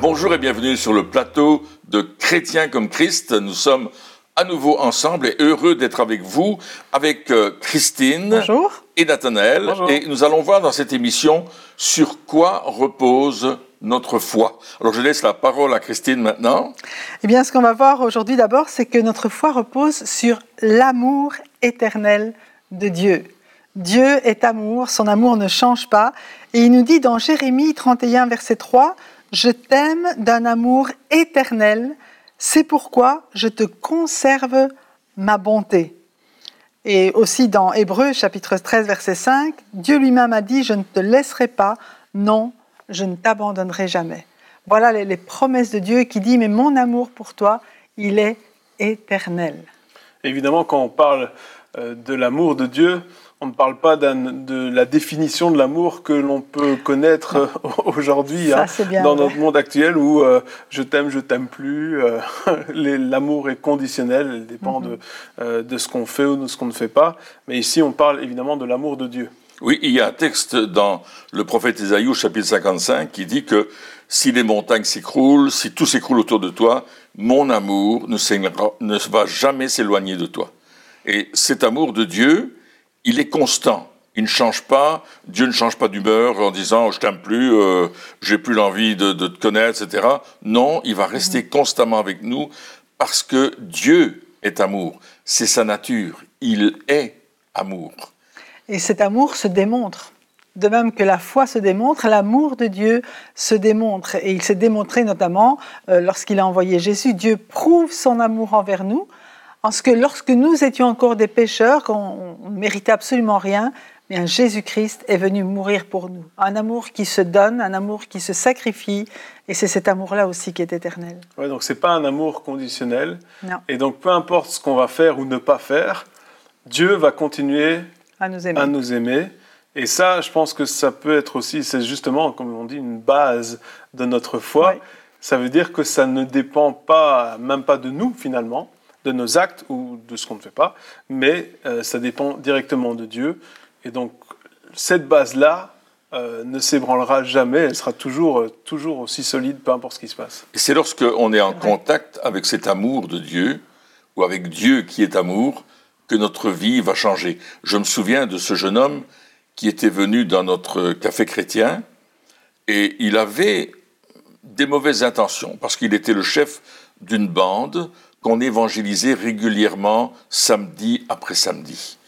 Bonjour et bienvenue sur le plateau de Chrétiens comme Christ. Nous sommes à nouveau ensemble et heureux d'être avec vous, avec euh, Christine Bonjour. et Nathanaël. Bonjour. Et nous allons voir dans cette émission sur quoi repose notre foi. Alors je laisse la parole à Christine maintenant. Eh bien, ce qu'on va voir aujourd'hui d'abord, c'est que notre foi repose sur l'amour éternel de Dieu. Dieu est amour, son amour ne change pas. Et il nous dit dans Jérémie 31, verset 3, Je t'aime d'un amour éternel, c'est pourquoi je te conserve ma bonté. Et aussi dans Hébreu chapitre 13, verset 5, Dieu lui-même a dit, Je ne te laisserai pas, non, je ne t'abandonnerai jamais. Voilà les, les promesses de Dieu qui dit, mais mon amour pour toi, il est éternel. Évidemment, quand on parle euh, de l'amour de Dieu, on ne parle pas de la définition de l'amour que l'on peut connaître euh, aujourd'hui hein, dans vrai. notre monde actuel où euh, je t'aime, je t'aime plus. euh, l'amour est conditionnel, il dépend Mhm. de, euh, de ce qu'on fait ou de ce qu'on ne fait pas. Mais ici, on parle évidemment de l'amour de Dieu. Oui, il y a un texte dans le prophète Isaïe au chapitre 55 qui dit que si les montagnes s'écroulent, si tout s'écroule autour de toi, mon amour ne va jamais s'éloigner de toi. Et cet amour de Dieu, il est constant. Il ne change pas. Dieu ne change pas d'humeur en disant je t'aime plus, euh, j'ai plus l'envie de, de te connaître, etc. Non, il va rester constamment avec nous parce que Dieu est amour. C'est sa nature. Il est amour. Et cet amour se démontre. De même que la foi se démontre, l'amour de Dieu se démontre. Et il s'est démontré notamment euh, lorsqu'il a envoyé Jésus. Dieu prouve son amour envers nous, en ce que lorsque nous étions encore des pécheurs, qu'on on ne méritait absolument rien, bien Jésus-Christ est venu mourir pour nous. Un amour qui se donne, un amour qui se sacrifie, et c'est cet amour-là aussi qui est éternel. Ouais, donc, c'est pas un amour conditionnel. Non, Et donc, peu importe ce qu'on va faire ou ne pas faire, Dieu va continuer à nous aimer. à nous aimer. Et ça, je pense que ça peut être aussi, c'est justement, comme on dit, une base de notre foi. Oui. Ça veut dire que ça ne dépend pas, même pas de nous finalement, de nos actes ou de ce qu'on ne fait pas, mais euh, ça dépend directement de Dieu. Et donc, cette base-là euh, ne s'ébranlera jamais, elle sera toujours, euh, toujours aussi solide, peu importe ce qui se passe. Et c'est lorsqu'on est en contact avec cet amour de Dieu, ou avec Dieu qui est amour, que notre vie va changer. Je me souviens de ce jeune homme qui était venu dans notre café chrétien, et il avait des mauvaises intentions, parce qu'il était le chef d'une bande qu'on évangélisait régulièrement samedi après samedi.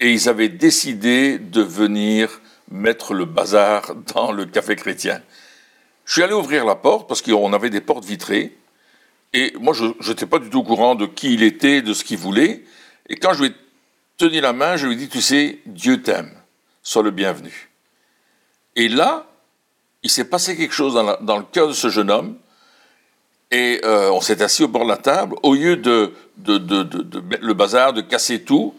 Et ils avaient décidé de venir mettre le bazar dans le café chrétien. Je suis allé ouvrir la porte parce qu'on avait des portes vitrées. Et moi, je n'étais pas du tout au courant de qui il était, de ce qu'il voulait. Et quand je lui ai tenu la main, je lui ai dit, tu sais, Dieu t'aime, sois le bienvenu. Et là, il s'est passé quelque chose dans, dans le cœur de ce jeune homme. Et euh, on s'est assis au bord de la table. Au lieu de, de, de- le bazar, de casser tout,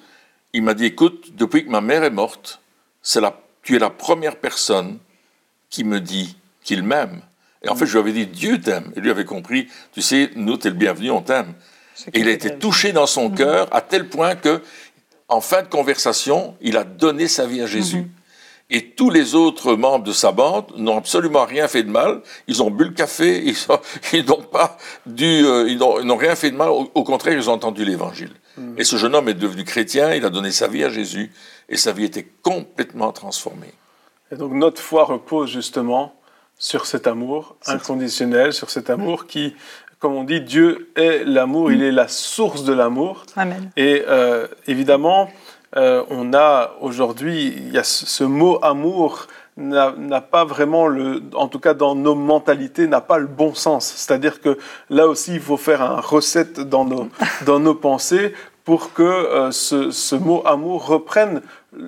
il m'a dit, écoute, depuis que ma mère est morte, la, tu es la première personne qui me dit qu'il m'aime. Et en fait, je lui avais dit, Dieu t'aime. Et lui avait compris, tu sais, nous, t'es le bienvenu, on t'aime. Et il a été touché dans son cœur à tel point que, en fin de conversation, il a donné sa vie à Jésus. Et tous les autres membres de sa bande n'ont absolument rien fait de mal. Ils ont bu le café, ils ont- ils n'ont pas dû, euh, ils n'ont ils n'ont rien fait de mal. Au, au contraire, ils ont entendu l'Évangile. Et ce jeune homme est devenu chrétien. Il a donné sa vie à Jésus, et sa vie était complètement transformée. Et donc notre foi repose justement sur cet amour inconditionnel, sur cet amour qui, comme on dit, Dieu est l'amour, il est la source de l'amour. Amen. Et euh, évidemment, euh, on a aujourd'hui, il y a ce, ce mot amour n'a pas vraiment le, en tout cas dans nos mentalités, n'a pas le bon sens. C'est-à-dire que là aussi, il faut faire un recette dans nos, dans nos pensées pour que euh, ce, ce mot amour reprenne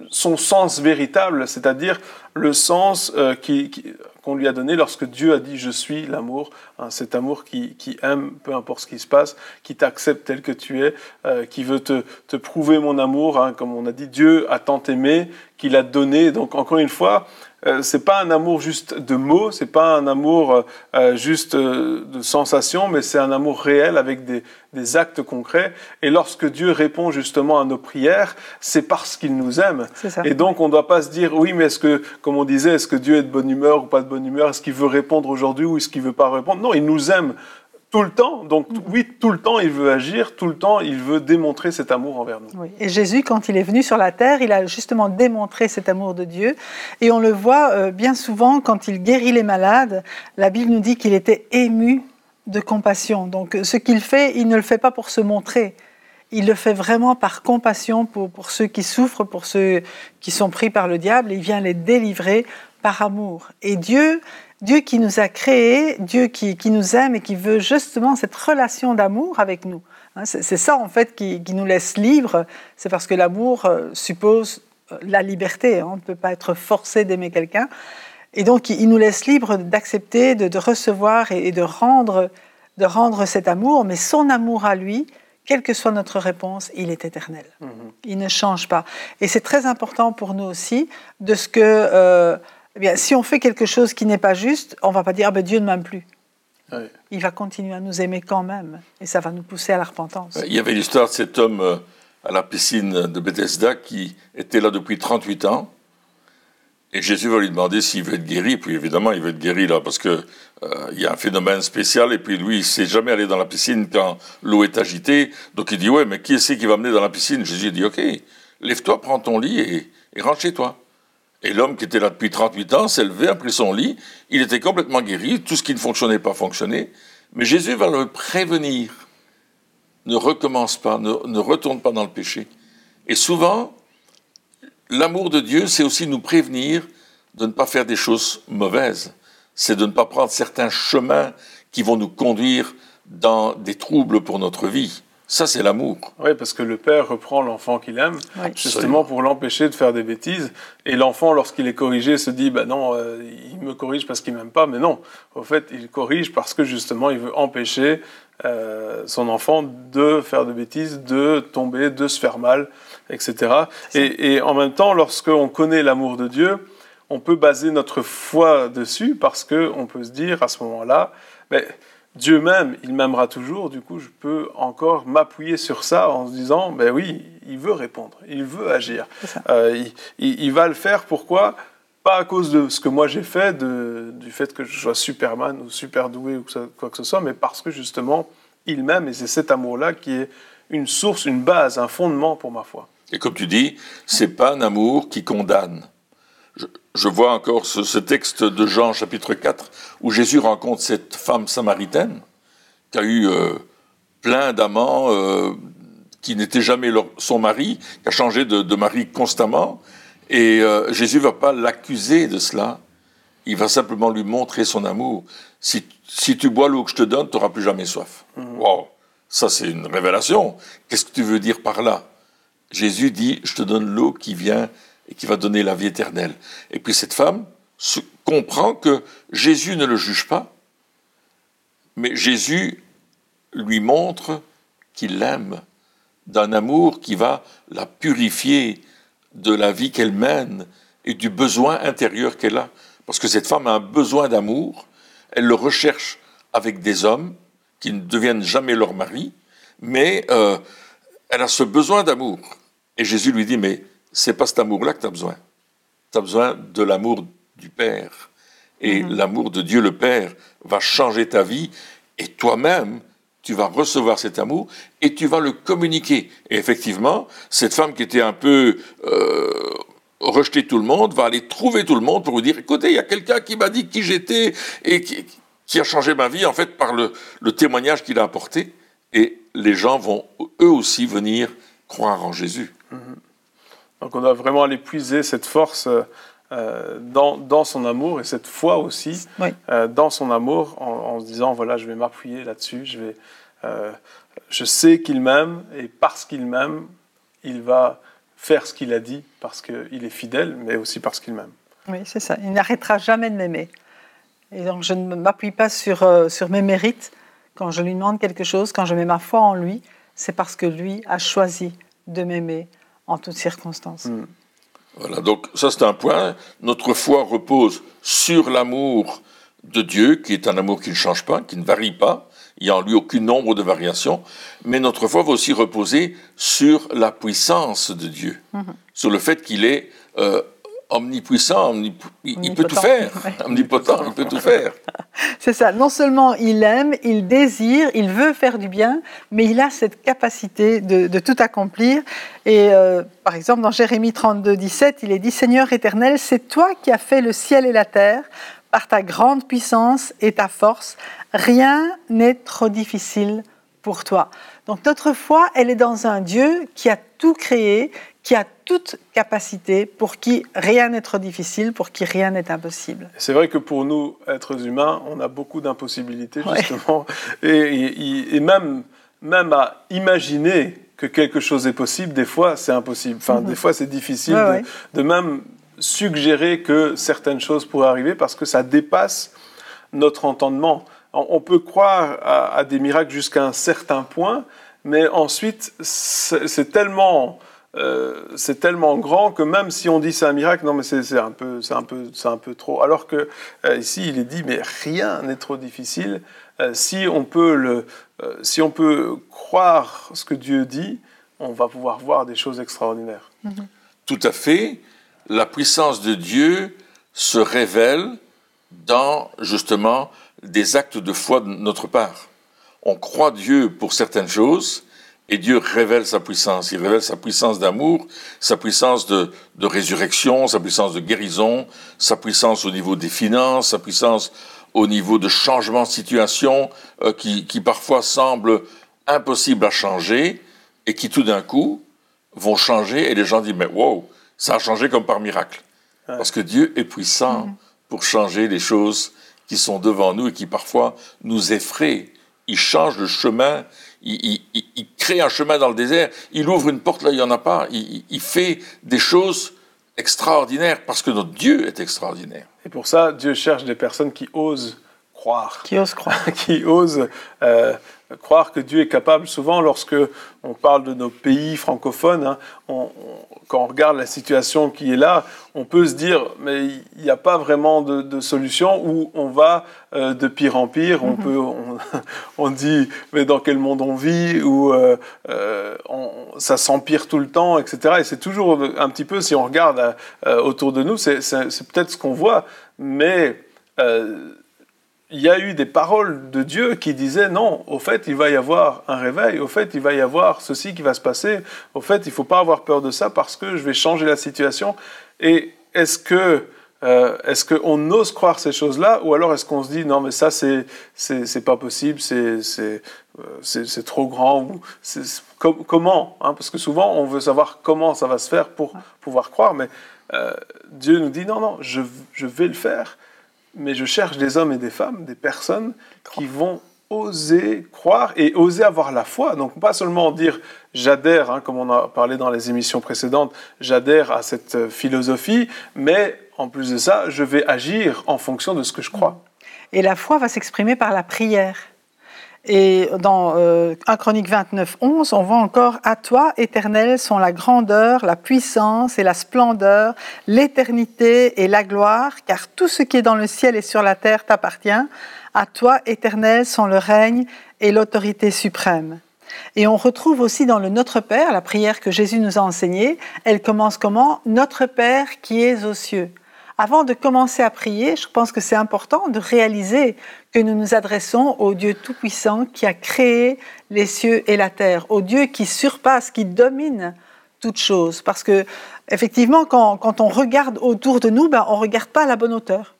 son sens véritable, c'est-à-dire le sens euh, qui- qui- lui a donné lorsque Dieu a dit je suis l'amour, Hein, cet amour qui, aime, peu importe ce qui se passe, qui t'accepte tel que tu es, euh, qui veut te, prouver mon amour. Hein, comme on a dit, Dieu a tant aimé qu'il a donné. Donc encore une fois, euh, c'est pas un amour juste de mots, c'est pas un amour euh, euh, juste de sensations, mais c'est un amour réel avec des, des, actes concrets. Et lorsque Dieu répond justement à nos prières, c'est parce qu'il nous aime. Et donc on ne doit pas se dire oui, mais est-ce que, comme on disait, est-ce que Dieu est de bonne humeur ou pas de bonne humeur? Est-ce qu'il veut répondre aujourd'hui ou est-ce qu'il veut pas répondre? Non, il nous aime tout le temps. Donc oui, tout le temps, il veut agir, tout le temps, il veut démontrer cet amour envers nous. Et Jésus, quand il est venu sur la terre, il a justement démontré cet amour de Dieu. Et on le voit euh, bien souvent quand il guérit les malades. La Bible nous dit qu'il était ému de compassion. Donc ce qu'il fait, il ne le fait pas pour se montrer. Il le fait vraiment par compassion pour, pour ceux qui souffrent, pour ceux qui sont pris par le diable. Il vient les délivrer par amour. Et Dieu, Dieu qui nous a créés, Dieu qui, nous aime et qui veut justement cette relation d'amour avec nous. Hein, c'est ça en fait qui, nous laisse libres. C'est parce que l'amour euh, suppose euh, la liberté. Hein. On ne peut pas être forcé d'aimer quelqu'un. Et donc il nous laisse libres d'accepter, de, recevoir et, de, rendre, de rendre cet amour. Mais son amour à lui, quelle que soit notre réponse, il est éternel. Mm-hmm. Il ne change pas. Et c'est très important pour nous aussi de ce que... Euh, eh si on fait quelque chose qui n'est pas juste, on va pas dire ah ben, Dieu ne m'aime plus. Il va continuer à nous aimer quand même, et ça va nous pousser à la repentance. Il y avait l'histoire de cet homme euh, à la piscine de Bethesda qui était là depuis 38 ans. Et Jésus va lui demander s'il veut être guéri. Puis évidemment, il veut être guéri là parce que euh, il y a un phénomène spécial. Et puis lui, il sait jamais aller dans la piscine quand l'eau est agitée. Donc il dit ouais, mais qui est-ce qui va mener dans la piscine? Jésus dit ok, lève-toi, prends ton lit et, et rentre chez toi. Et l'homme qui était là depuis 38 ans s'est levé, a pris son lit, il était complètement guéri, tout ce qui ne fonctionnait pas fonctionnait, mais Jésus va le prévenir. Ne recommence pas, ne, retourne pas dans le péché. Et souvent, l'amour de Dieu, c'est aussi nous prévenir de ne pas faire des choses mauvaises. C'est de ne pas prendre certains chemins qui vont nous conduire dans des troubles pour notre vie. Ça, c'est l'amour. Oui, parce que le père reprend l'enfant qu'il aime, justement pour l'empêcher de faire des bêtises. Et l'enfant, lorsqu'il est corrigé, se dit, bah non, euh, il me corrige parce qu'il m'aime pas. Mais non, au fait, il corrige parce que justement, il veut empêcher euh, son enfant de faire des bêtises, de tomber, de se faire mal, etc. Et, et, en même temps, lorsqu'on connaît l'amour de Dieu, on peut baser notre foi dessus parce qu'on peut se dire à ce moment-là, ben, Dieu m'aime, il m'aimera toujours, du coup je peux encore m'appuyer sur ça en se disant, ben oui, il veut répondre, il veut agir. Euh, il, va le faire, pourquoi? Pas à cause de ce que moi j'ai fait, du fait que je sois Superman ou super doué ou quoi que ce soit, mais parce que justement, il m'aime et c'est cet amour-là qui est une source, une base, un fondement pour ma foi. Et comme tu dis, c'est pas un amour qui condamne je, vois encore ce, texte de Jean chapitre 4 où Jésus rencontre cette femme samaritaine qui a eu euh, plein d'amants, euh, qui n'était jamais son mari, qui a changé de, mari constamment. Et euh, Jésus ne va pas l'accuser de cela. Il va simplement lui montrer son amour. Si, tu bois l'eau que je te donne, tu n'auras plus jamais soif. Mhm. Wow, ça c'est une révélation. Qu'est-ce que tu veux dire par là? Jésus dit, je te donne l'eau qui vient et qui va donner la vie éternelle. Et puis cette femme comprend que Jésus ne le juge pas, mais Jésus lui montre qu'il l'aime d'un amour qui va la purifier de la vie qu'elle mène et du besoin intérieur qu'elle a. Parce que cette femme a un besoin d'amour, elle le recherche avec des hommes qui ne deviennent jamais leur mari, mais euh, elle a ce besoin d'amour. Et Jésus lui dit, mais c'est pas cet amour-là que tu as besoin. Tu as besoin de l'amour du Père. Et mhm. l'amour de Dieu le Père va changer ta vie. Et toi-même, tu vas recevoir cet amour et tu vas le communiquer. Et effectivement, cette femme qui était un peu euh, rejetée tout le monde va aller trouver tout le monde pour lui dire, écoutez, il y a quelqu'un qui m'a dit qui j'étais et qui, a changé ma vie en fait par le, témoignage qu'il a apporté. Et les gens vont eux aussi venir croire en Jésus. Mhm. Donc on doit vraiment aller puiser cette force euh, dans, dans, son amour et cette foi aussi euh, dans son amour en, se disant voilà je vais m'appuyer là-dessus, je, vais, euh, je sais qu'il m'aime et parce qu'il m'aime, il va faire ce qu'il a dit parce qu'il est fidèle mais aussi parce qu'il m'aime. Oui c'est ça, il n'arrêtera jamais de m'aimer. Et donc je ne m'appuie pas sur, euh, sur mes mérites quand je lui demande quelque chose, quand je mets ma foi en lui, c'est parce que lui a choisi de m'aimer en toutes circonstances. Mm. Voilà, donc ça c'est un point. Notre foi repose sur l'amour de Dieu, qui est un amour qui ne change pas, qui ne varie pas. Il n'y a en lui aucun nombre de variations. Mais notre foi va aussi reposer sur la puissance de Dieu, sur le fait qu'il est euh, omnipuissant, omnip- il- peut tout faire, ouais. omnipotent, il peut tout faire. C'est ça. Non seulement il aime, il désire, il veut faire du bien, mais il a cette capacité de, de tout accomplir. Et euh, par exemple, dans Jérémie 32, 17, il est dit Seigneur éternel, c'est toi qui as fait le ciel et la terre par ta grande puissance et ta force. Rien n'est trop difficile pour toi. Donc notre foi, elle est dans un Dieu qui a tout créé, qui a toute capacité, pour qui rien n'est trop difficile, pour qui rien n'est impossible. C'est vrai que pour nous, êtres humains, on a beaucoup d'impossibilités, Ouais. justement. Et, et- et même, même à imaginer que quelque chose est possible, des fois, c'est impossible. Enfin, des fois, c'est difficile Ouais, de, ouais. de même suggérer que certaines choses pourraient arriver parce que ça dépasse notre entendement. On peut croire à, à des miracles jusqu'à un certain point, mais ensuite, c'est tellement, euh, c'est tellement grand que même si on dit c'est un miracle, non mais c'est un peu, c'est un peu, c'est un peu trop. Alors que euh, ici, il est dit, mais rien n'est trop difficile. Euh, si on peut le, euh, si on peut croire ce que Dieu dit, on va pouvoir voir des choses extraordinaires. Tout à fait. La puissance de Dieu se révèle dans justement des actes de foi de notre part. On croit Dieu pour certaines choses et Dieu révèle sa puissance. Il révèle sa puissance d'amour, sa puissance de, de résurrection, sa puissance de guérison, sa puissance au niveau des finances, sa puissance au niveau de changement de situation euh, qui, qui parfois semblent impossibles à changer et qui tout d'un coup vont changer et les gens disent mais wow, ça a changé comme par miracle. Ouais. Parce que Dieu est puissant pour changer les choses qui sont devant nous et qui parfois nous effraient. Il change le chemin, il, il- il- il crée un chemin dans le désert, il ouvre une porte là, il n'y en a pas, il, fait des choses extraordinaires parce que notre Dieu est extraordinaire. Et pour ça, Dieu cherche des personnes qui osent croire. Qui ose croire qui osent euh, croire que Dieu est capable. Souvent, lorsque on parle de nos pays francophones, hein, on- on- quand on regarde la situation qui est là, on peut se dire, mais il n'y a pas vraiment de, de solution où on va euh, de pire en pire. On peut, on, on dit, mais dans quel monde on vit Où euh, euh, on- ça s'empire tout le temps, etc. Et c'est toujours un petit peu, si on regarde euh, autour de nous, c'est peut-être ce qu'on voit, mais il y a eu des paroles de Dieu qui disaient non, au fait, il va y avoir un réveil, au fait, il va y avoir ceci qui va se passer, au fait, il ne faut pas avoir peur de ça parce que je vais changer la situation. Et est-ce que euh, est-ce qu'on ose croire ces choses-là ou alors est-ce qu'on se dit non mais ça c'est c'est c'est pas possible c'est c'est euh, c'est c'est trop grand ou com- comment hein, parce que souvent on veut savoir comment ça va se faire pour pouvoir croire mais euh, Dieu nous dit non non je je vais le faire mais je cherche des hommes et des femmes, des personnes qui vont oser croire et oser avoir la foi. Donc pas seulement dire j'adhère, hein, comme on a parlé dans les émissions précédentes, j'adhère à cette euh, philosophie, mais en plus de ça, je vais agir en fonction de ce que je crois. Et la foi va s'exprimer par la prière. Et dans euh, 1 Chronique 29, 11, on voit encore À toi, éternel, sont la grandeur, la puissance et la splendeur, l'éternité et la gloire, car tout ce qui est dans le ciel et sur la terre t'appartient. À toi, éternel, sont le règne et l'autorité suprême. Et on retrouve aussi dans le Notre Père, la prière que Jésus nous a enseignée, elle commence comment? Notre Père qui es aux cieux. Avant de commencer à prier, je pense que c'est important de réaliser que nous nous adressons au Dieu Tout-Puissant qui a créé les cieux et la terre, au Dieu qui surpasse, qui domine toute chose. Parce que, effectivement, quand, quand on regarde autour de nous, ben, on ne regarde pas à la bonne hauteur.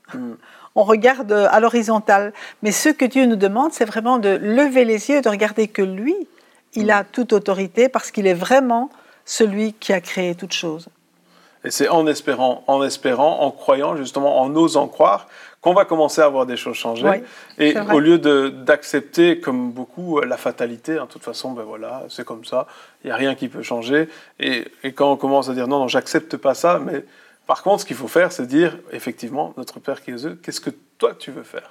On regarde à l'horizontale. Mais ce que Dieu nous demande, c'est vraiment de lever les yeux et de regarder que lui, il a toute autorité parce qu'il est vraiment celui qui a créé toute chose. Et c'est en espérant, en espérant, en croyant, justement, en osant croire, qu'on va commencer à voir des choses changer. Et au lieu d'accepter, comme beaucoup, la fatalité, hein, de toute façon, ben voilà, c'est comme ça, il n'y a rien qui peut changer. Et, et quand on commence à dire non, non, j'accepte pas ça, mais Par contre, ce qu'il faut faire, c'est dire, effectivement, notre Père qui est aux qu'est-ce que toi tu veux faire?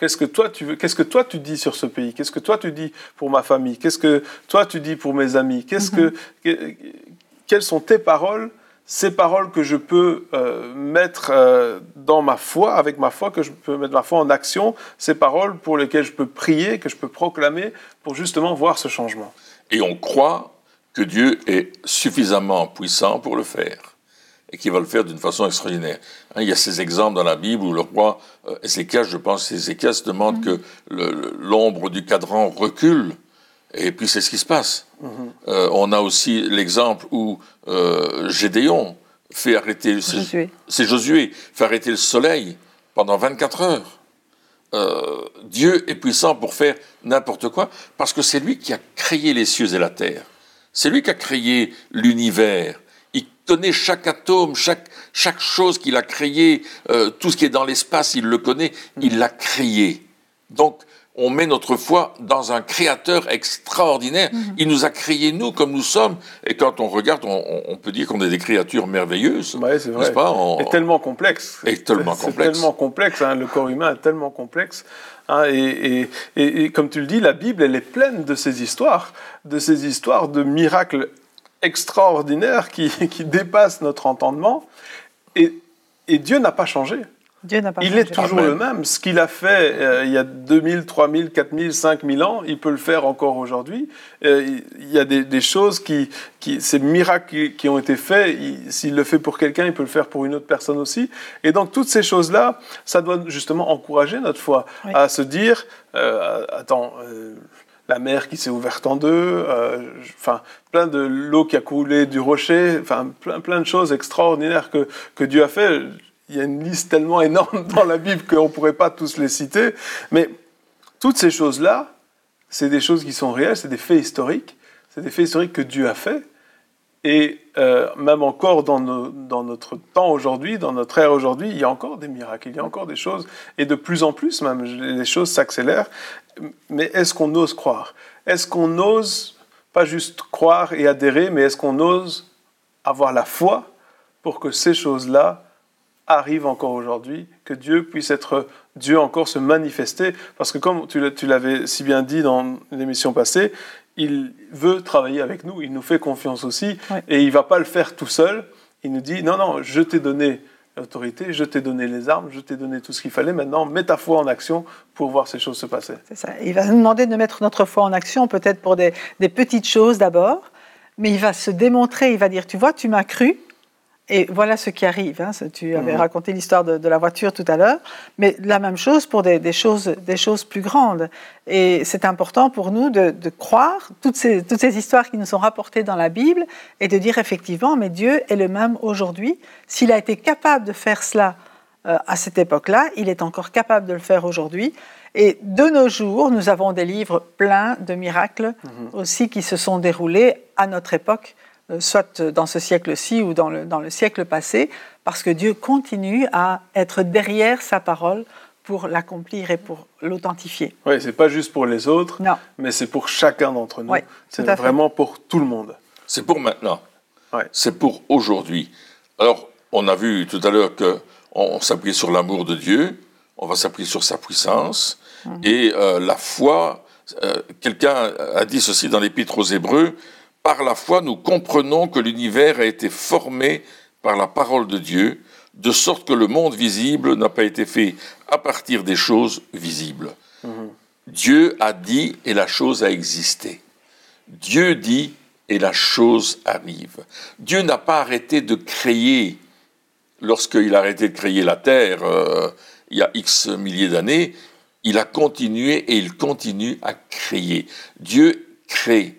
Qu'est-ce que toi tu veux Qu'est-ce que toi tu dis sur ce pays? Qu'est-ce que toi tu dis pour ma famille? Qu'est-ce que toi tu dis pour mes amis? Qu'est-ce que mhm. quelles sont tes paroles Ces paroles que je peux euh, mettre euh, dans ma foi, avec ma foi, que je peux mettre ma foi en action, ces paroles pour lesquelles je peux prier, que je peux proclamer, pour justement voir ce changement. Et on croit que Dieu est suffisamment puissant pour le faire et qui va le faire d'une façon extraordinaire. Hein, il y a ces exemples dans la Bible où le roi euh, Ézéchias, je pense, Ézéchias demande mm-hmm. que l'ombre du cadran recule, et puis c'est ce qui se passe. Euh, on a aussi l'exemple où euh, Gédéon fait arrêter, c'est Josué, fait arrêter le soleil pendant 24 heures. Dieu est puissant pour faire n'importe quoi, parce que c'est lui qui a créé les cieux et la terre. C'est lui qui a créé l'univers connaît chaque atome, chaque, chaque chose qu'il a créé, euh, tout ce qui est dans l'espace, il le connaît, il l'a créé. Donc, on met notre foi dans un créateur extraordinaire. Mhm. Il nous a créés, nous, comme nous sommes. Et quand on regarde, on, peut dire qu'on est des créatures merveilleuses. Oui, c'est vrai. Pas? Et tellement complexe. Et tellement complexe. tellement complexe. Hein. le corps humain est tellement complexe. Hein. et, et, et, comme tu le dis, la Bible, elle est pleine de ces histoires, de ces histoires de miracles extraordinaire qui, qui dépasse notre entendement. Et Dieu n'a pas changé. Dieu n'a pas il est toujours le même. Ce qu'il a fait euh, il y a 2000, 3000, 4000, 5000 ans, il peut le faire encore aujourd'hui. Euh, il y a des, des choses qui, qui, ces miracles qui, ont été faits, s'il le fait pour quelqu'un, il peut le faire pour une autre personne aussi. Et donc toutes ces choses-là, ça doit justement encourager notre foi à se dire, euh, attends, la mer qui s'est ouverte en deux, euh, enfin plein de l'eau qui a coulé du rocher, enfin plein, plein de choses extraordinaires que, que Dieu a fait. Il y a une liste tellement énorme dans la Bible qu'on ne pourrait pas tous les citer. Mais toutes ces choses-là, c'est des choses qui sont réelles, c'est des faits historiques, c'est des faits historiques que Dieu a fait. Et euh, même encore dans, dans, notre temps aujourd'hui, dans notre ère aujourd'hui, il y a encore des miracles, il y a encore des choses, et de plus en plus même, les choses s'accélèrent mais est-ce qu'on ose croire? Est-ce qu'on ose pas juste croire et adhérer, mais est-ce qu'on ose avoir la foi pour que ces choses-là arrivent encore aujourd'hui, que Dieu puisse être Dieu encore se manifester Parce que comme tu l'avais si bien dit dans l'émission passée, il veut travailler avec nous, il nous fait confiance aussi, et il ne va pas le faire tout seul. Il nous dit, non, non, je t'ai donné autorité, je t'ai donné les armes, je t'ai donné tout ce qu'il fallait, maintenant mets ta foi en action pour voir ces choses se passer. C'est ça. Il va nous demander de mettre notre foi en action, peut-être pour des, des petites choses d'abord, mais il va se démontrer, il va dire, tu vois, tu m'as cru, et voilà ce qui arrive. Hein. Tu avais mhm. raconté l'histoire de, la voiture tout à l'heure, mais la même chose pour des, choses, des choses plus grandes. Et c'est important pour nous de, croire toutes ces, toutes ces histoires qui nous sont rapportées dans la Bible et de dire effectivement, mais Dieu est le même aujourd'hui. S'il a été capable de faire cela euh, à cette époque-là, il est encore capable de le faire aujourd'hui. Et de nos jours, nous avons des livres pleins de miracles mhm. aussi qui se sont déroulés à notre époque soit dans ce siècle-ci ou dans le, dans le siècle passé, parce que Dieu continue à être derrière sa parole pour l'accomplir et pour l'authentifier. Oui, c'est pas juste pour les autres, non. mais c'est pour chacun d'entre nous. c'est vraiment pour tout le monde. C'est pour maintenant. C'est pour aujourd'hui. Alors, on a vu tout à l'heure qu'on on, s'appuie sur l'amour de Dieu, on va s'appuyer sur sa puissance, mhm. et euh, la foi, euh, quelqu'un a dit ceci dans l'Épître aux Hébreux, par la foi, nous comprenons que l'univers a été formé par la parole de Dieu, de sorte que le monde visible n'a pas été fait à partir des choses visibles. Mhm. Dieu a dit et la chose a existé. Dieu dit et la chose arrive. Dieu n'a pas arrêté de créer lorsqu'il a arrêté de créer la terre euh, il y a X milliers d'années. Il a continué et il continue à créer. Dieu crée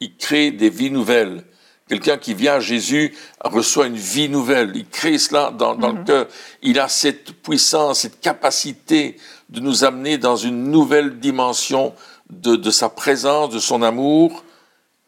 il crée des vies nouvelles. Quelqu'un qui vient à Jésus reçoit une vie nouvelle. Il crée cela dans, le mhm. cœur. Il a cette puissance, cette capacité de nous amener dans une nouvelle dimension de, sa présence, de son amour,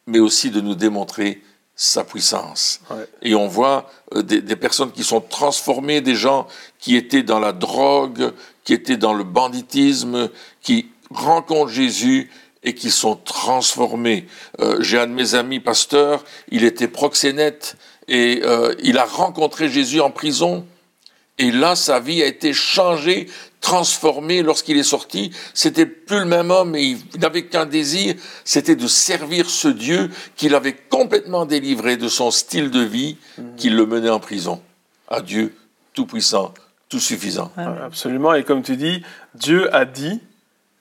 mais aussi de nous démontrer sa puissance. Et on voit euh, des, des, personnes qui sont transformées, des gens qui étaient dans la drogue, qui étaient dans le banditisme, qui rencontrent Jésus et qui sont transformés. Euh, j'ai un de mes amis pasteurs, il était proxénète et euh, il a rencontré Jésus en prison. Et là, sa vie a été changée, transformée lorsqu'il est sorti. C'était plus le même homme et il n'avait qu'un désir, c'était de servir ce Dieu qu'il avait complètement délivré de son style de vie qui le menait en prison. À Dieu tout-puissant, tout suffisant. Absolument. Et comme tu dis, Dieu a dit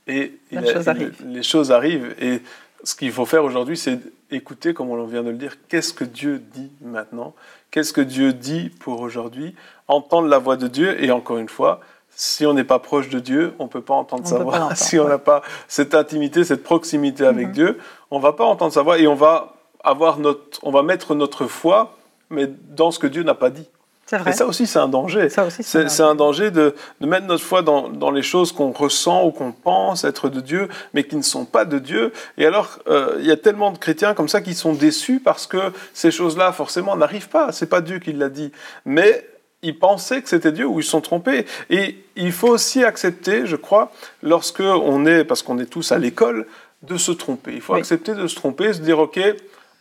et Les il a- choses arrivent. les choses arrivent. Et ce qu'il faut faire aujourd'hui, c'est écouter, comme on vient de le dire, qu'est-ce que Dieu dit maintenant? Qu'est-ce que Dieu dit pour aujourd'hui? Entendre la voix de Dieu. Et encore une fois, si on n'est pas proche de Dieu, on ne peut pas entendre On sa voix. si on n'a pas cette intimité, cette proximité avec Mhm. Dieu, on ne va pas entendre sa voix et on va, avoir notre, on va mettre notre foi mais dans ce que Dieu n'a pas dit. Vrai. Et ça aussi, c'est un danger. C'est un danger de, de mettre notre foi dans, dans les choses qu'on ressent ou qu'on pense être de Dieu, mais qui ne sont pas de Dieu. Et alors, euh, il y a tellement de chrétiens comme ça qui sont déçus parce que ces choses-là, forcément, n'arrivent pas. C'est pas Dieu qui l'a dit. Mais ils pensaient que c'était Dieu ou ils se sont trompés. Et il faut aussi accepter, je crois, lorsque on est, parce qu'on est tous à l'école, de se tromper. Il faut Oui. accepter de se tromper, se dire, OK,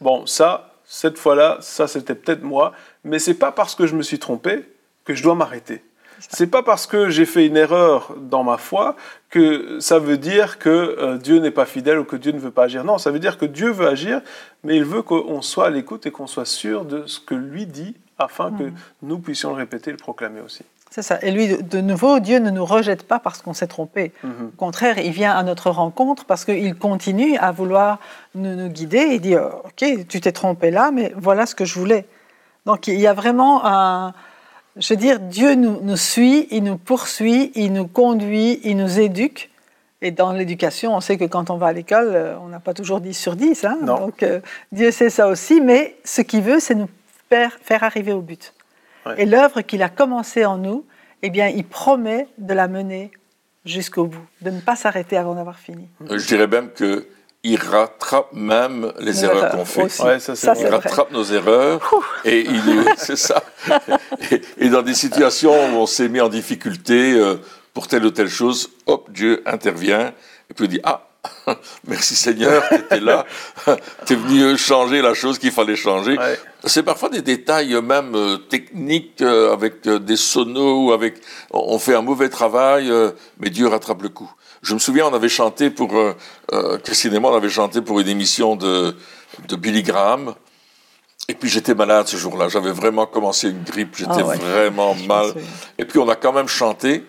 bon, ça, cette fois-là, ça c'était peut-être moi, mais c'est pas parce que je me suis trompé que je dois m'arrêter. C'est pas parce que j'ai fait une erreur dans ma foi que ça veut dire que euh, Dieu n'est pas fidèle ou que Dieu ne veut pas agir. Non, ça veut dire que Dieu veut agir, mais il veut qu'on soit à l'écoute et qu'on soit sûr de ce que lui dit afin que nous puissions le répéter et le proclamer aussi. C'est ça. Et lui, de- nouveau, Dieu ne nous rejette pas parce qu'on s'est trompé. Mhm. Au contraire, il vient à notre rencontre parce qu'il continue à vouloir nous, nous guider. Il dit, OK, tu t'es trompé là, mais voilà ce que je voulais. Donc il y a vraiment un... Je veux dire, Dieu nous, nous suit, il nous poursuit, il nous conduit, il nous éduque. Et dans l'éducation, on sait que quand on va à l'école, euh, on n'a pas toujours 10 sur 10. hein. Donc euh, Dieu sait ça aussi, mais ce qu'il veut, c'est nous faire, faire arriver au but. Ouais. Et l'œuvre qu'il a commencée en nous, eh bien, il promet de la mener jusqu'au bout, de ne pas s'arrêter avant d'avoir fini. Euh, Je dirais même que il rattrape même les erreurs erreurs qu'on fait. Ouais, ça, Ça. Il vrai. rattrape nos erreurs et il c'est ça. Et, et dans des situations où on s'est mis en difficulté euh, pour telle ou telle chose, hop, Dieu intervient et puis il dit ah. Merci Seigneur, tu étais là, tu es venu changer la chose qu'il fallait changer. Ouais. C'est parfois des détails même euh, techniques euh, avec euh, des sonos ou avec on fait un mauvais travail, mais Dieu rattrape le coup. Je me souviens, on avait chanté pour Christine et moi, on avait chanté pour une émission de de Billy Graham. Et puis j'étais malade ce jour-là. J'avais vraiment commencé une grippe. J'étais Ah ouais. vraiment mal. Et puis on a quand même chanté.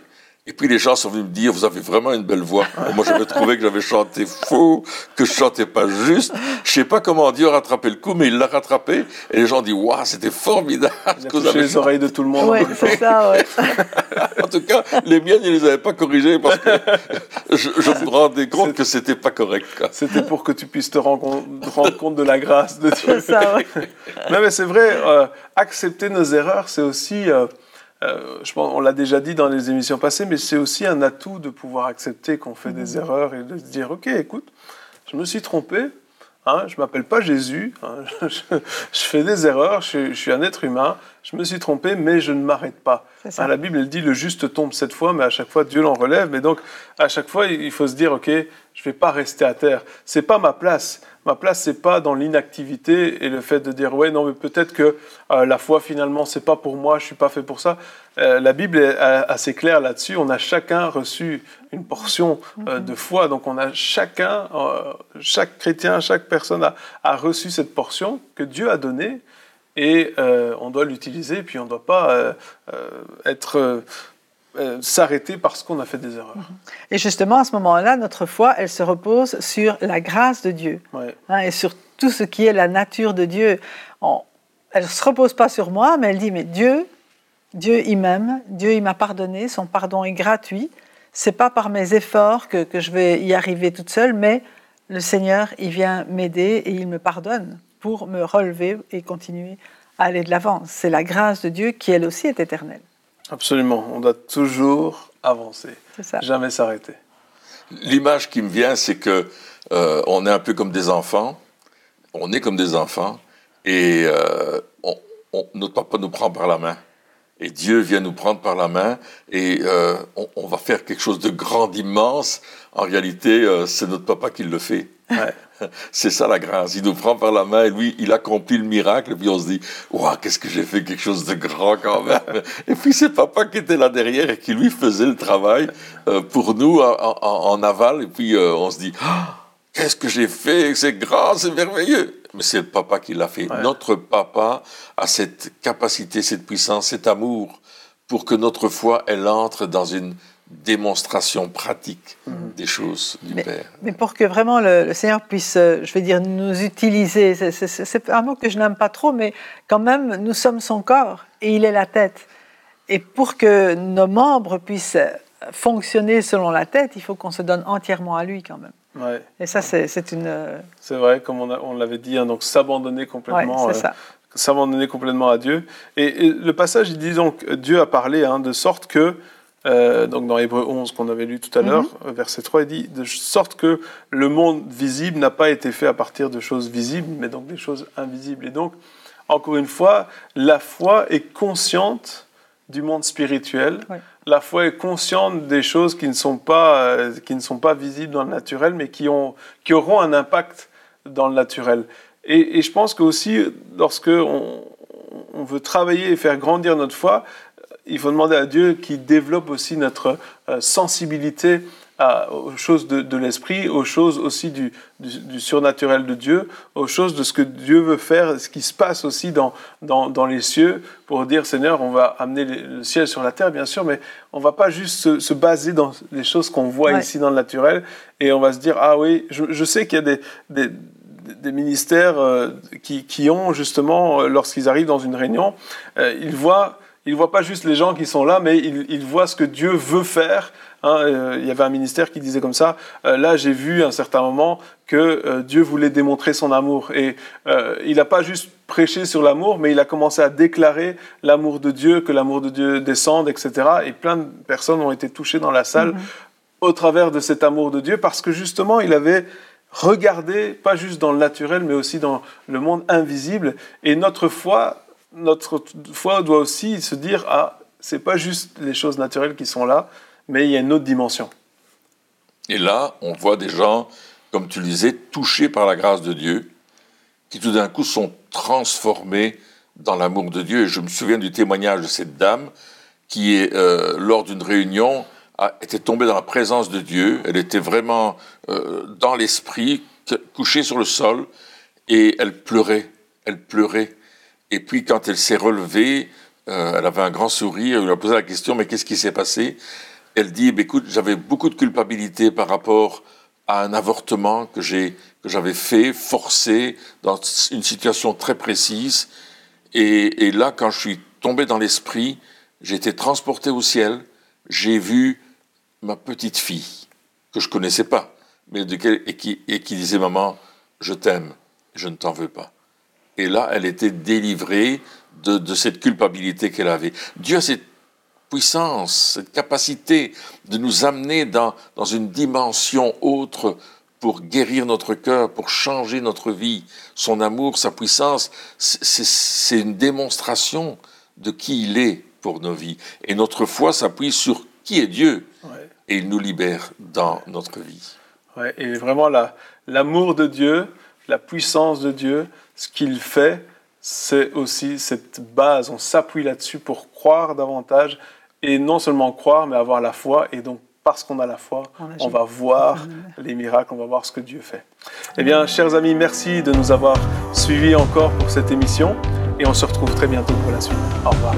Et puis les gens sont venus me dire, vous avez vraiment une belle voix. Moi j'avais trouvé que j'avais chanté faux, que je chantais pas juste. Je sais pas comment Dieu a rattrapé le coup, mais il l'a rattrapé. Et les gens disent, waouh, c'était formidable Il a que vous touché avez les oreilles de tout le monde. Oui, c'est ça, ouais. En tout cas, les miennes, ils les avaient pas corrigées parce que je, je me rendais compte que c'était pas correct. C'était pour que tu puisses te rendre compte, te rendre compte de la grâce de Dieu. C'est ça, ouais. Non, mais c'est vrai, euh, accepter nos erreurs, c'est aussi, euh, euh, je pense, on l'a déjà dit dans les émissions passées, mais c'est aussi un atout de pouvoir accepter qu'on fait des erreurs et de se dire, ok, écoute, je me suis trompé, hein, je m'appelle pas Jésus, hein, je, fais des erreurs, je, je suis un être humain, je me suis trompé, mais je ne m'arrête pas. Hein, la Bible, elle dit, le juste tombe sept fois, mais à chaque fois, Dieu l'en relève. Mais donc, à chaque fois, il faut se dire, ok, je vais pas rester à terre. C'est pas ma place. Ma place, c'est pas dans l'inactivité et le fait de dire, ouais, non, mais peut-être que euh, la foi, finalement, c'est pas pour moi, je suis pas fait pour ça. Euh, la Bible est euh, assez claire là-dessus. On a chacun reçu une portion euh, de foi. Donc, on a chacun, chaque chrétien, chaque personne a, a reçu cette portion que Dieu a donnée et on doit l'utiliser, puis on ne doit pas être euh, s'arrêter parce qu'on a fait des erreurs. Et justement, à ce moment-là, notre foi, elle se repose sur la grâce de Dieu Ouais. hein, et sur tout ce qui est la nature de Dieu. On- elle ne se repose pas sur moi, mais elle dit, mais Dieu, Dieu, il m'aime, Dieu, il m'a pardonné, son pardon est gratuit. C'est pas par mes efforts que, que je vais y arriver toute seule, mais le Seigneur, il vient m'aider et il me pardonne pour me relever et continuer à aller de l'avant. C'est la grâce de Dieu qui, elle aussi, est éternelle. Absolument. On doit toujours avancer, ça. jamais s'arrêter. L'image qui me vient, c'est que euh, on est un peu comme des enfants. On est comme des enfants et euh, on- on- notre papa nous prend par la main. Et Dieu vient nous prendre par la main et euh, on, on va faire quelque chose de grand, d'immense. En réalité, euh, c'est notre papa qui le fait. Ouais. C'est ça la grâce. Il nous prend par la main et lui, il accomplit le miracle. Et puis on se dit, waouh, qu'est-ce que j'ai fait quelque chose de grand quand même. Et puis c'est papa qui était là derrière et qui lui faisait le travail euh, pour nous en, aval. Et puis euh, on se dit, ah, qu'est-ce que j'ai fait? C'est grand, c'est merveilleux. Mais c'est le papa qui l'a fait. Notre papa a cette capacité, cette puissance, cet amour pour que notre foi, elle entre dans une démonstration pratique mhm. des choses du Père. Mais pour que vraiment le, Seigneur puisse, euh, je vais dire, nous utiliser, c'est un mot que je n'aime pas trop, mais quand même, nous sommes son corps et il est la tête. Et pour que nos membres puissent fonctionner selon la tête, il faut qu'on se donne entièrement à lui quand même. Ouais. Et ça, c'est une... Euh, c'est vrai, comme on, on l'avait dit, hein, donc s'abandonner complètement. Ouais, euh, s'abandonner complètement à Dieu. Et, le passage, il dit donc, Dieu a parlé hein, de sorte que euh, donc dans Hébreu 11 qu'on avait lu tout à l'heure, mhm. verset 3, il dit de sorte que le monde visible n'a pas été fait à partir de choses visibles, mais donc des choses invisibles. Et donc, encore une fois, la foi est consciente du monde spirituel. La foi est consciente des choses qui ne sont pas, euh, qui ne sont pas visibles dans le naturel, mais qui, ont, qui auront un impact dans le naturel. Et, je pense que aussi, lorsque on, on veut travailler et faire grandir notre foi, il faut demander à Dieu qui développe aussi notre euh, sensibilité aux choses de, l'esprit, aux choses aussi du, surnaturel de Dieu, aux choses de ce que Dieu veut faire, ce qui se passe aussi dans, dans, les cieux, pour dire Seigneur, on va amener le ciel sur la terre, bien sûr, mais on va pas juste se, baser dans les choses qu'on voit ici dans le naturel, et on va se dire, ah oui, je, sais qu'il y a des, des ministères euh, qui, qui, ont justement, euh, lorsqu'ils arrivent dans une réunion, ils voient il ne voit pas juste les gens qui sont là, mais il, il voit ce que Dieu veut faire. Hein. Euh, il y avait un ministère qui disait comme ça, euh, là j'ai vu à un certain moment que euh, Dieu voulait démontrer son amour. Et il n'a pas juste prêché sur l'amour, mais il a commencé à déclarer l'amour de Dieu, que l'amour de Dieu descende, etc. Et plein de personnes ont été touchées dans la salle mhm. au travers de cet amour de Dieu, parce que justement il avait regardé, pas juste dans le naturel, mais aussi dans le monde invisible. Et notre foi notre foi doit aussi se dire ah, c'est pas juste les choses naturelles qui sont là, mais il y a une autre dimension. Et là, on voit des gens, comme tu le disais, touchés par la grâce de Dieu, qui tout d'un coup sont transformés dans l'amour de Dieu. Et je me souviens du témoignage de cette dame qui, est, euh, lors d'une réunion, a, était tombée dans la présence de Dieu. Elle était vraiment euh, dans l'esprit, couchée sur le sol, et elle pleurait. Elle pleurait. Et puis quand elle s'est relevée, euh, elle avait un grand sourire, elle lui a posé la question, mais qu'est-ce qui s'est passé? Elle dit, eh écoute, j'avais beaucoup de culpabilité par rapport à un avortement que que j'avais fait, forcé, dans une situation très précise. Et, là, quand je suis tombé dans l'esprit, j'ai été transporté au ciel, j'ai vu ma petite fille, que je connaissais pas, mais de qui, et qui disait, maman, je t'aime, je ne t'en veux pas. Et là, elle était délivrée de, cette culpabilité qu'elle avait. Dieu a cette puissance, cette capacité de nous amener dans, dans une dimension autre pour guérir notre cœur, pour changer notre vie. Son amour, sa puissance, c'est une démonstration de qui il est pour nos vies. Et notre foi s'appuie sur qui est Dieu. Et il nous libère dans notre vie. Ouais, et vraiment, l'amour de Dieu, la puissance de Dieu, ce qu'il fait, c'est aussi cette base. On s'appuie là-dessus pour croire davantage et non seulement croire, mais avoir la foi. Et donc, parce qu'on a la foi, on, va voir les miracles, on va voir ce que Dieu fait. Eh bien, chers amis, merci de nous avoir suivis encore pour cette émission et on se retrouve très bientôt pour la suite. Au revoir.